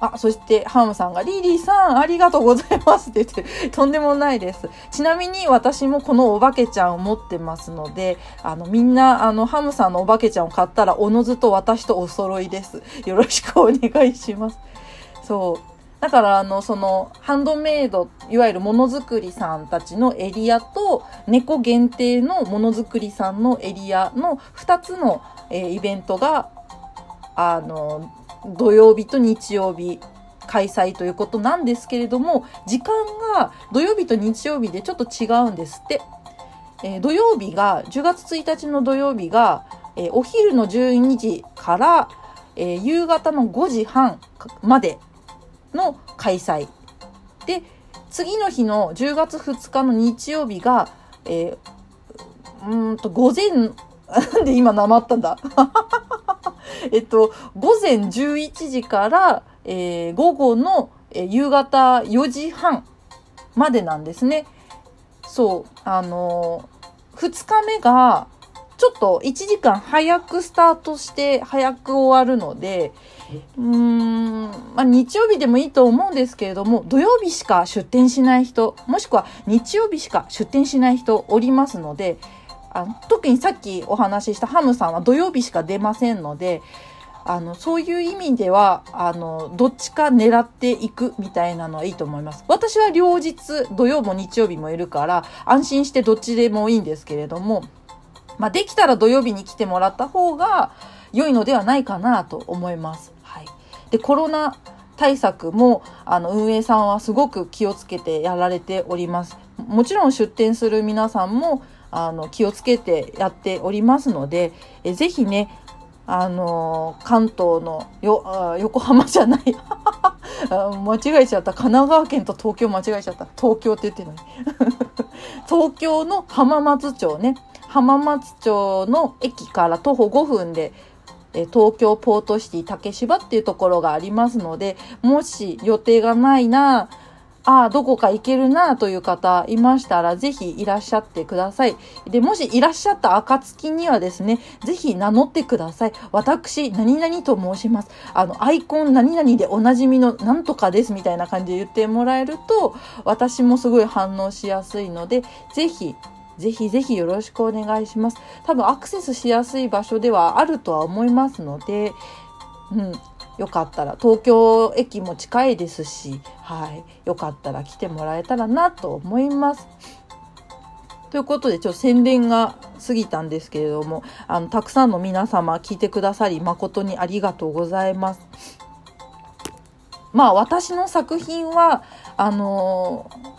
A: あ、そして、ハムさんが、リリーさん、ありがとうございますって言って、*laughs* とんでもないです。ちなみに、私もこのお化けちゃんを持ってますので、あの、みんな、あの、ハムさんのお化けちゃんを買ったら、おのずと私とお揃いです。よろしくお願いします。そう。だからあのそのハンドメイドいわゆるものづくりさんたちのエリアと猫限定のものづくりさんのエリアの2つの、えー、イベントがあの土曜日と日曜日開催ということなんですけれども時間が土曜日と日曜日でちょっと違うんですって。えー、土曜日が10月1日の土曜日が、えー、お昼の12時から、えー、夕方の5時半までの開催。で、次の日の10月2日の日曜日が、えー、うんと、午前、なんで今なまったんだ？*laughs* えっと、午前11時から、えー、午後の、えー、夕方4時半までなんですね。そう、あのー、2日目が、ちょっと1時間早くスタートして早く終わるので、うーん、まあ、日曜日でもいいと思うんですけれども、土曜日しか出店しない人、もしくは日曜日しか出店しない人おりますので、あの特にさっきお話ししたハムさんは土曜日しか出ませんので、あの、そういう意味では、あの、どっちか狙っていくみたいなのはいいと思います。私は両日、土曜も日曜日もいるから、安心してどっちでもいいんですけれども、まあ、できたら土曜日に来てもらった方が良いのではないかなと思います。はい。で、コロナ対策も、あの、運営さんはすごく気をつけてやられております。もちろん出店する皆さんも、あの、気をつけてやっておりますので、えぜひね、あの関東のよ、横浜じゃない *laughs* 間違えちゃった。神奈川県と東京間違えちゃった。東京って言ってるのに。*laughs* 東京の浜松町ね。浜松町の駅から徒歩5分で、え東京ポートシティ竹芝っていうところがありますので、もし予定がないな、ああ、どこか行けるなという方いましたら、ぜひいらっしゃってください。で、もしいらっしゃった暁にはですね、ぜひ名乗ってください。私、何々と申します。あの、アイコン何々でおなじみのなんとかですみたいな感じで言ってもらえると、私もすごい反応しやすいので、ぜひぜひぜひよろしくお願いします。多分アクセスしやすい場所ではあるとは思いますので、うん、よかったら、東京駅も近いですし、はい、よかったら来てもらえたらなと思います。ということで、ちょっと宣伝が過ぎたんですけれども、あの、たくさんの皆様聞いてくださり誠にありがとうございます。まあ、私の作品は、あのー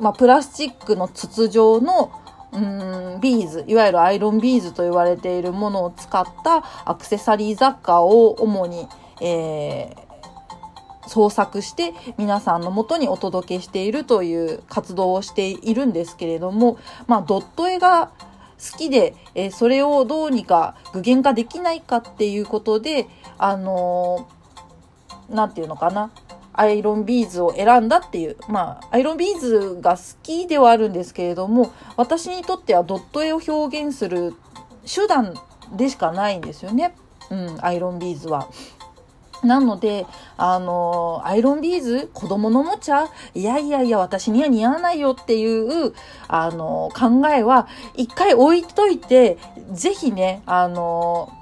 A: まあ、プラスチックの筒状のうんビーズいわゆるアイロンビーズと言われているものを使ったアクセサリー雑貨を主に、えー、創作して皆さんのもとにお届けしているという活動をしているんですけれども、まあ、ドット絵が好きで、えー、それをどうにか具現化できないかっていうことで、あのー、なんていうのかな、アイロンビーズを選んだっていう、まあ、アイロンビーズが好きではあるんですけれども、私にとってはドット絵を表現する手段でしかないんですよね。うん、アイロンビーズは。なので、あの、アイロンビーズ子供のおもちゃいやいやいや、私には似合わないよっていう、あの、考えは、一回置いといて、ぜひね、あの、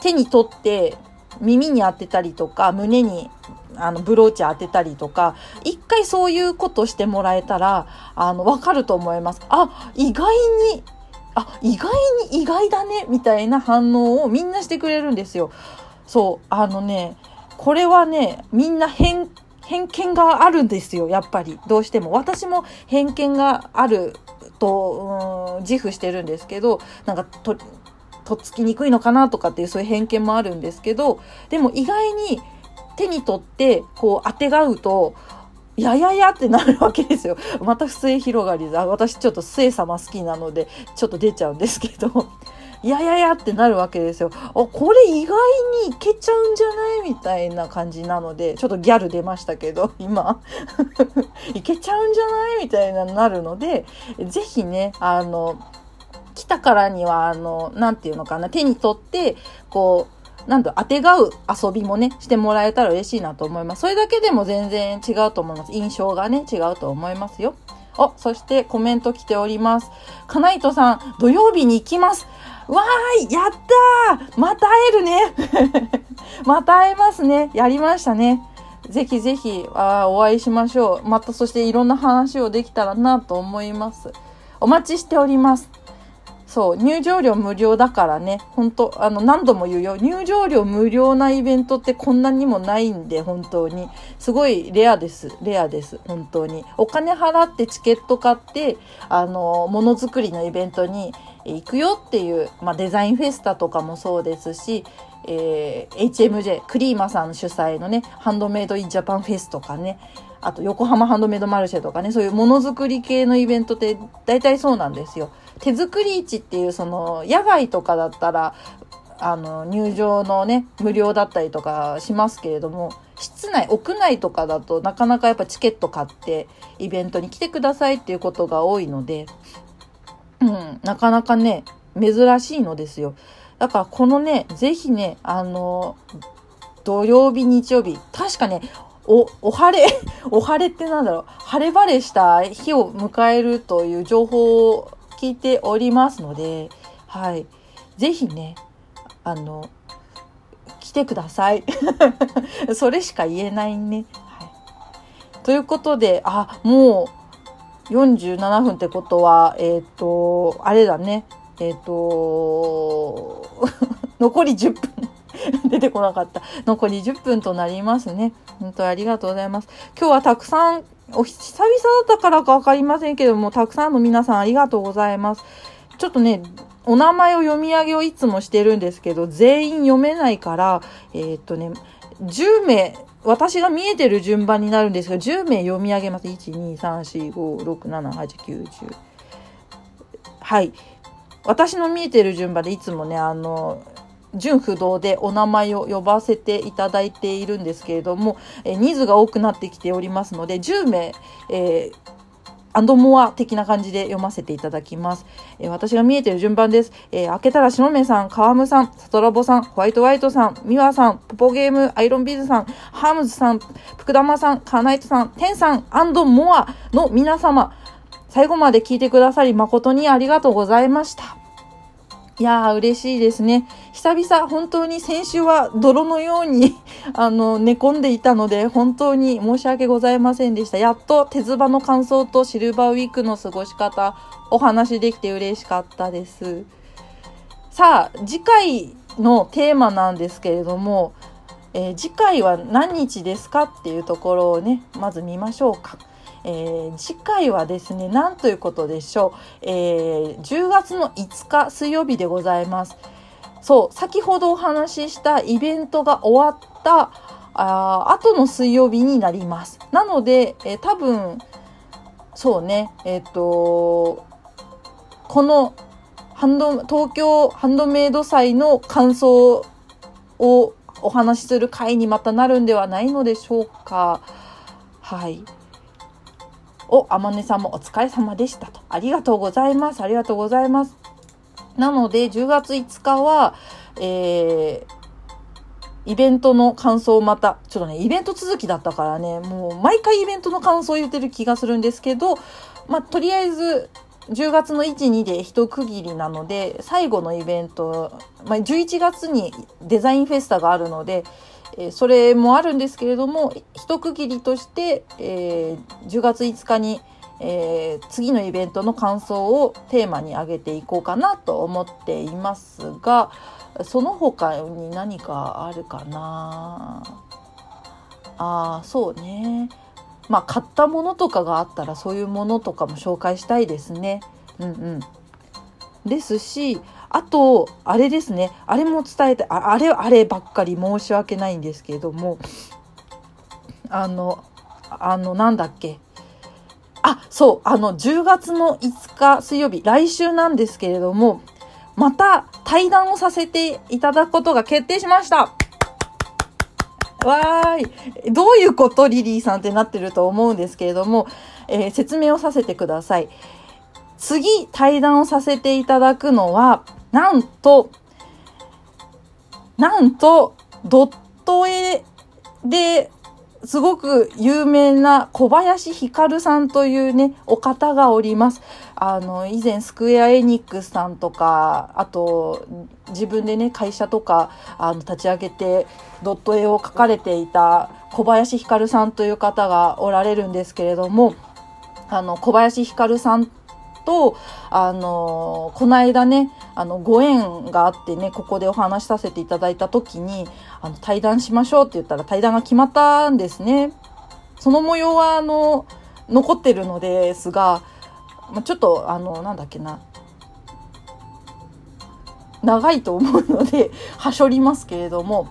A: 手に取って、耳に当てたりとか、胸にあの、ブローチ当てたりとか、一回そういうことしてもらえたら、あの、わかると思います。あ、意外に、あ、意外に意外だね、みたいな反応をみんなしてくれるんですよ。そう、あのね、これはね、みんな偏、偏見があるんですよ、やっぱり。どうしても。私も偏見があると、うん、自負してるんですけど、なんかと、とっつきにくいのかなとかっていうそういう偏見もあるんですけど、でも意外に手に取ってこうあてがうとやややってなるわけですよ。*laughs* また不正広がりだ。私ちょっと末様好きなのでちょっと出ちゃうんですけど。*laughs* やややってなるわけですよ。あ、これ意外にいけちゃうんじゃないみたいな感じなので、ちょっとギャル出ましたけど、*laughs* 今。いけちゃうんじゃないみたいななるので、ぜひね、あの、来たからには、あの、なんていうのかな、手に取って、こう、なんと、あてがう遊びもね、してもらえたら嬉しいなと思います。それだけでも全然違うと思います。印象がね、違うと思いますよ。お、そしてコメント来ております。かないとさん、土曜日に行きます。わーいやったーまた会えるね *laughs* また会えますねやりましたねぜひぜひあお会いしましょう。またそしていろんな話をできたらなと思います。お待ちしております。そう、入場料無料だからね、本当あの、何度も言うよ。入場料無料なイベントってこんなにもないんで、本当に。すごいレアです。レアです。本当に。お金払ってチケット買って、あの、ものづくりのイベントに行くよっていう、まあ、デザインフェスタとかもそうですし、えー、HMJ クリーマさん主催のねハンドメイドインジャパンフェスとかねあと横浜ハンドメイドマルシェとかねそういうものづくり系のイベントって大体そうなんですよ。手作り市っていうその野外とかだったらあの入場のね無料だったりとかしますけれども室内屋内とかだとなかなかやっぱチケット買ってイベントに来てくださいっていうことが多いのでうん、なかなかね、珍しいのですよ。だからこのね、ぜひね、あの、土曜日、日曜日、確かね、お、お晴れ、*laughs* お晴れってなんだろう、晴れ晴れした日を迎えるという情報聞いておりますので、はい。ぜひね、あの、来てください。*laughs* それしか言えないね。はい。ということで、あ、もう、47分ってことは、えっ、ー、と、あれだね。えっ、ー、と、*laughs* 残り10分 *laughs* 出てこなかった。残り10分となりますね。本当ありがとうございます。今日はたくさん、お久々だったからかわかりませんけども、たくさんの皆さんありがとうございます。ちょっとね、お名前を読み上げをいつもしてるんですけど、全員読めないから、えー、っとね、10名、私が見えてる順番になるんですが、10名読み上げます。1、2、3、4、5、6、7、8、9、10。はい。私の見えてる順番でいつもね、あの、順不動でお名前を呼ばせていただいているんですけれども、え人数が多くなってきておりますので、10名、えーアンドモア的な感じで読ませていただきます。えー、私が見えてる順番です。えー、開けたらしのめさん、かわむさん、さとらぼさん、ホワイトワイトさん、みわさん、ポポゲーム、アイロンビーズさん、ハームズさん、福玉さん、カーナイトさん、テンさん、アンドモアの皆様、最後まで聞いてくださり誠にありがとうございました。いやー、嬉しいですね。久々、本当に先週は泥のように *laughs* あの、寝込んでいたので、本当に申し訳ございませんでした。やっと手唾の感想とシルバーウィークの過ごし方、お話できて嬉しかったです。さあ、次回のテーマなんですけれども、えー、次回は何日ですかっていうところをね、まず見ましょうか。えー、次回はですね、なんということでしょう。えー、10月の5日水曜日でございます。そう、先ほどお話ししたイベントが終わったあ後の水曜日になります。なので、えー、多分、そうね、えっ、と、このハンド、東京ハンドメイド祭の感想をお話しする回にまたなるんではないのでしょうか。はい。お、あまねさんもお疲れ様でしたと。ありがとうございます。ありがとうございます。なので、10月5日は、えー、イベントの感想をまた、ちょっとね、イベント続きだったからね、もう毎回イベントの感想を言ってる気がするんですけど、まあ、とりあえず、10月の1、2で一区切りなので、最後のイベント、まあ、11月にデザインフェスタがあるので、え、それもあるんですけれども一区切りとして、え、10月5日に、え、次のイベントの感想をテーマに挙げていこうかなと思っていますがその他に何かあるかな？あそうね。まあ買ったものとかがあったらそういうものとかも紹介したいですね。うんうん、ですしあと、あれですね。あれも伝えて、ああれ、あればっかり申し訳ないんですけれども、あの、あの、なんだっけ。あ、そう、あの、10月の5日水曜日、来週なんですけれども、また対談をさせていただくことが決定しました。わーい。どういうことリリーさんってなってると思うんですけれども、えー、説明をさせてください。次、対談をさせていただくのは、なんと、なんと、ドット絵ですごく有名な小林ひかるさんというね、お方がおります。あの、以前スクエアエニックスさんとか、あと、自分でね、会社とか、あの、立ち上げて、ドット絵を描かれていた小林ひかるさんという方がおられるんですけれども、あの、小林ひかるさんと、あの、この間ね、あの、ご縁があってね、ここでお話しさせていただいた時に、あの、対談しましょうって言ったら対談が決まったんですね。その模様は、あの、残ってるのですが、まちょっと、あの、なんだっけな、長いと思うので、はしょりますけれども、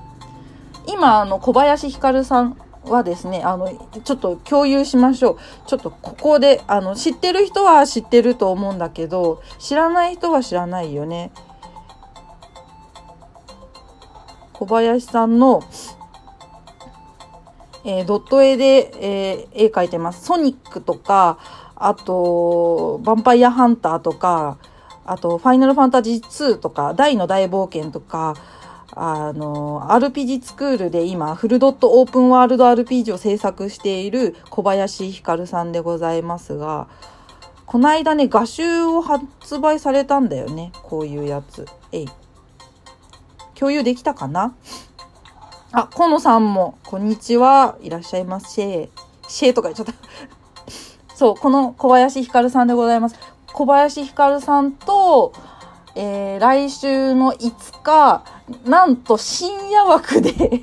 A: 今、あの、小林ひかるさんはですね、あの、ちょっと共有しましょう。ちょっとここで、あの、知ってる人は知ってると思うんだけど、知らない人は知らないよね。小林さんの、えー、ドット絵で、えー、絵描いてます。ソニックとか、あと、ヴァンパイアハンターとか、あと、ファイナルファンタジー2とか、大の大冒険とか、あの、RPG スクールで今、フルドットオープンワールド RPG を制作している小林ひかるさんでございますが、この間ね、画集を発売されたんだよね。こういうやつ。えい。共有できたかな？あ、河野さんも、こんにちは。いらっしゃいませ。シェーとか言っちゃった。そう、この小林ひかるさんでございます。小林ひかるさんと、えー、来週の5日、なんと深夜枠で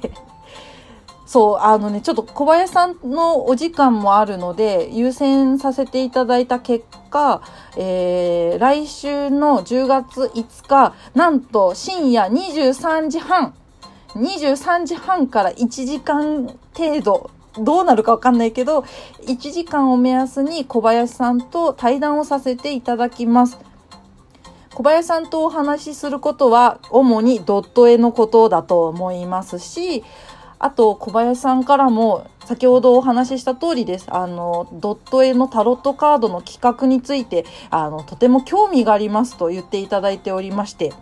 A: *laughs* そう、あのね、ちょっと小林さんのお時間もあるので、優先させていただいた結果、えー、来週の10月5日、なんと深夜23時半、23時半から1時間程度、どうなるかわかんないけど、1時間を目安に小林さんと対談をさせていただきます。小林さんとお話しすることは主にドット絵のことだと思いますし、あと小林さんからも先ほどお話しした通りです。あの、ドット絵のタロットカードの企画について、あの、とても興味がありますと言っていただいておりまして、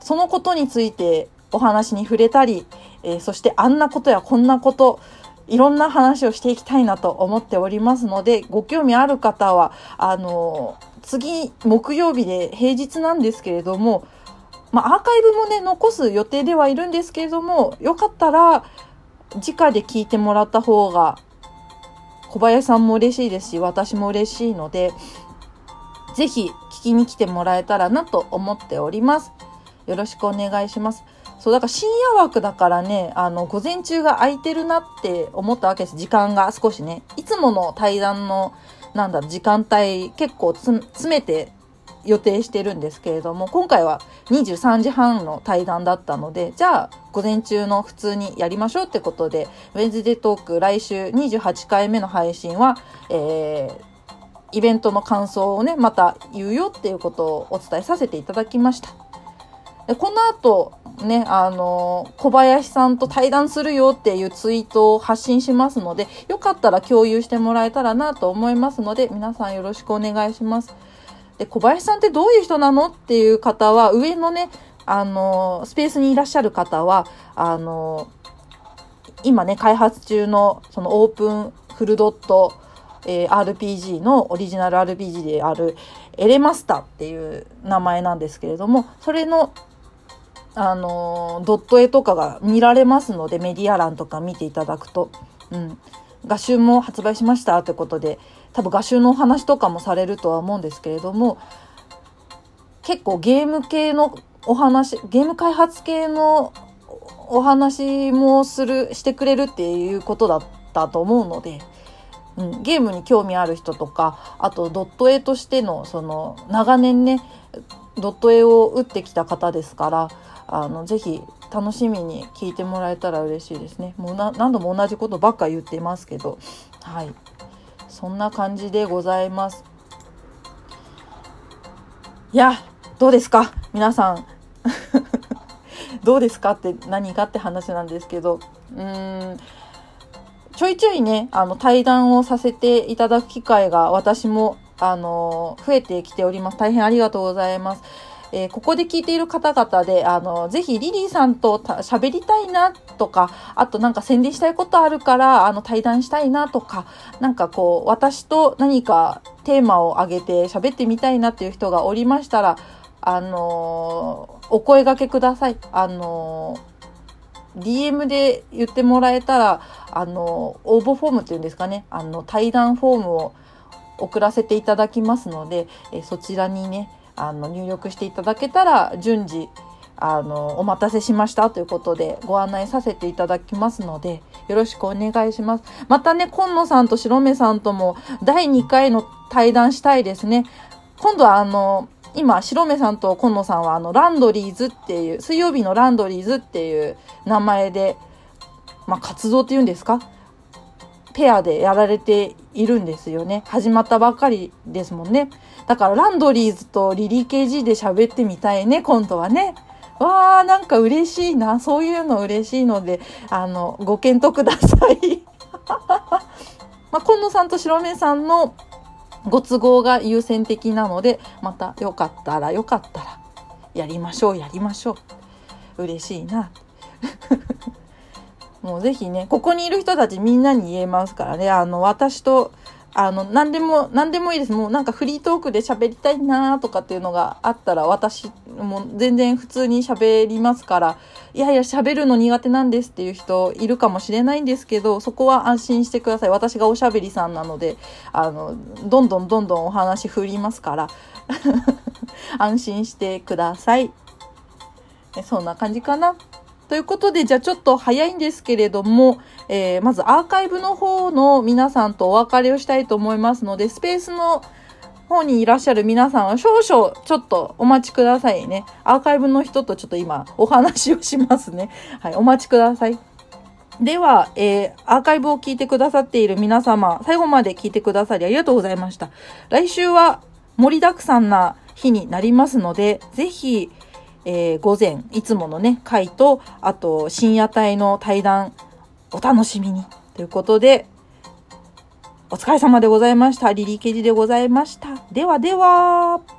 A: そのことについてお話に触れたり、えー、そしてあんなことやこんなこと、いろんな話をしていきたいなと思っておりますので、ご興味ある方は、あの、次、木曜日で平日なんですけれども、まあ、アーカイブもね、残す予定ではいるんですけれども、よかったら、直で聞いてもらった方が、小林さんも嬉しいですし、私も嬉しいので、ぜひ聞きに来てもらえたらなと思っております。よろしくお願いします。そう、だから深夜枠だからね、あの、午前中が空いてるなって思ったわけです。時間が少しね。いつもの対談の、なんだ、時間帯結構詰めて予定してるんですけれども、今回は23時半の対談だったので、じゃあ、午前中の普通にやりましょうってことで、ウェンズデートーク来週28回目の配信は、えー、イベントの感想をね、また言うよっていうことをお伝えさせていただきました。でこの後、ね、あの、小林さんと対談するよっていうツイートを発信しますので、よかったら共有してもらえたらなと思いますので、皆さんよろしくお願いします。で、小林さんってどういう人なのっていう方は、上のね、あの、スペースにいらっしゃる方は、あの、今ね、開発中の、そのオープンフルドット、えー、RPG のオリジナル RPG であるエレマスターっていう名前なんですけれども、それのあの、ドット絵とかが見られますので、メディア欄とか見ていただくと、うん。画集も発売しましたってことで、多分画集のお話とかもされるとは思うんですけれども、結構ゲーム系のお話、ゲーム開発系のお話もする、してくれるっていうことだったと思うので、うん、ゲームに興味ある人とか、あとドット絵としての、その、長年ね、ドット絵を打ってきた方ですから、あの、ぜひ楽しみに聞いてもらえたら嬉しいですね。もう何度も同じことばっか言ってますけど、はい。そんな感じでございます。いや、どうですか？皆さん。*laughs* どうですかって何かって話なんですけど、うーん、ちょいちょいね、あの、対談をさせていただく機会が私も、あの、増えてきております。大変ありがとうございます。えー、ここで聞いている方々で、あの、ぜひリリーさんと喋りたいなとか、あとなんか宣伝したいことあるから、あの、対談したいなとか、なんかこう、私と何かテーマを挙げて喋ってみたいなっていう人がおりましたら、あのー、お声掛けください。あのー、DM で言ってもらえたら、あの、応募フォームっていうんですかね、あの、対談フォームを送らせていただきますので、えそちらにね、あの、入力していただけたら、順次、あの、お待たせしましたということでご案内させていただきますので、よろしくお願いします。またね、今野さんと白目さんとも第2回の対談したいですね。今度はあの、今、白目さんと今野さんはあの、ランドリーズっていう、水曜日のランドリーズっていう名前で、まあ、活動っていうんですか？ペアでやられているんですよね。始まったばっかりですもんね。だからランドリーズとリリー KG で喋ってみたいね、今度はね。わー、なんか嬉しいな。そういうの嬉しいので、あの、ご検討ください。*laughs* まあ、今野さんと白目さんのご都合が優先的なので、またよかったらよかったら、やりましょう、やりましょう。嬉しいな。もうぜひね、ここにいる人たちみんなに言えますからね、あの、私と、あの、何でも、何でもいいです。もうなんかフリートークで喋りたいなとかっていうのがあったら、私も全然普通に喋りますから、いやいや喋るの苦手なんですっていう人いるかもしれないんですけど、そこは安心してください。私がおしゃべりさんなので、あの、どんどんどんどんお話振りますから、*laughs* 安心してください。そんな感じかな。ということで、じゃあちょっと早いんですけれども、えー、まずアーカイブの方の皆さんとお別れをしたいと思いますので、スペースの方にいらっしゃる皆さんは少々ちょっとお待ちくださいね。アーカイブの人とちょっと今お話をしますね。はい、お待ちください。では、えー、アーカイブを聞いてくださっている皆様、最後まで聞いてくださりありがとうございました。来週は盛りだくさんな日になりますので、ぜひ、えー、午前、いつものね、会と、あと、深夜帯の対談、お楽しみに。ということで、お疲れ様でございました。リリーケジでございました。ではでは。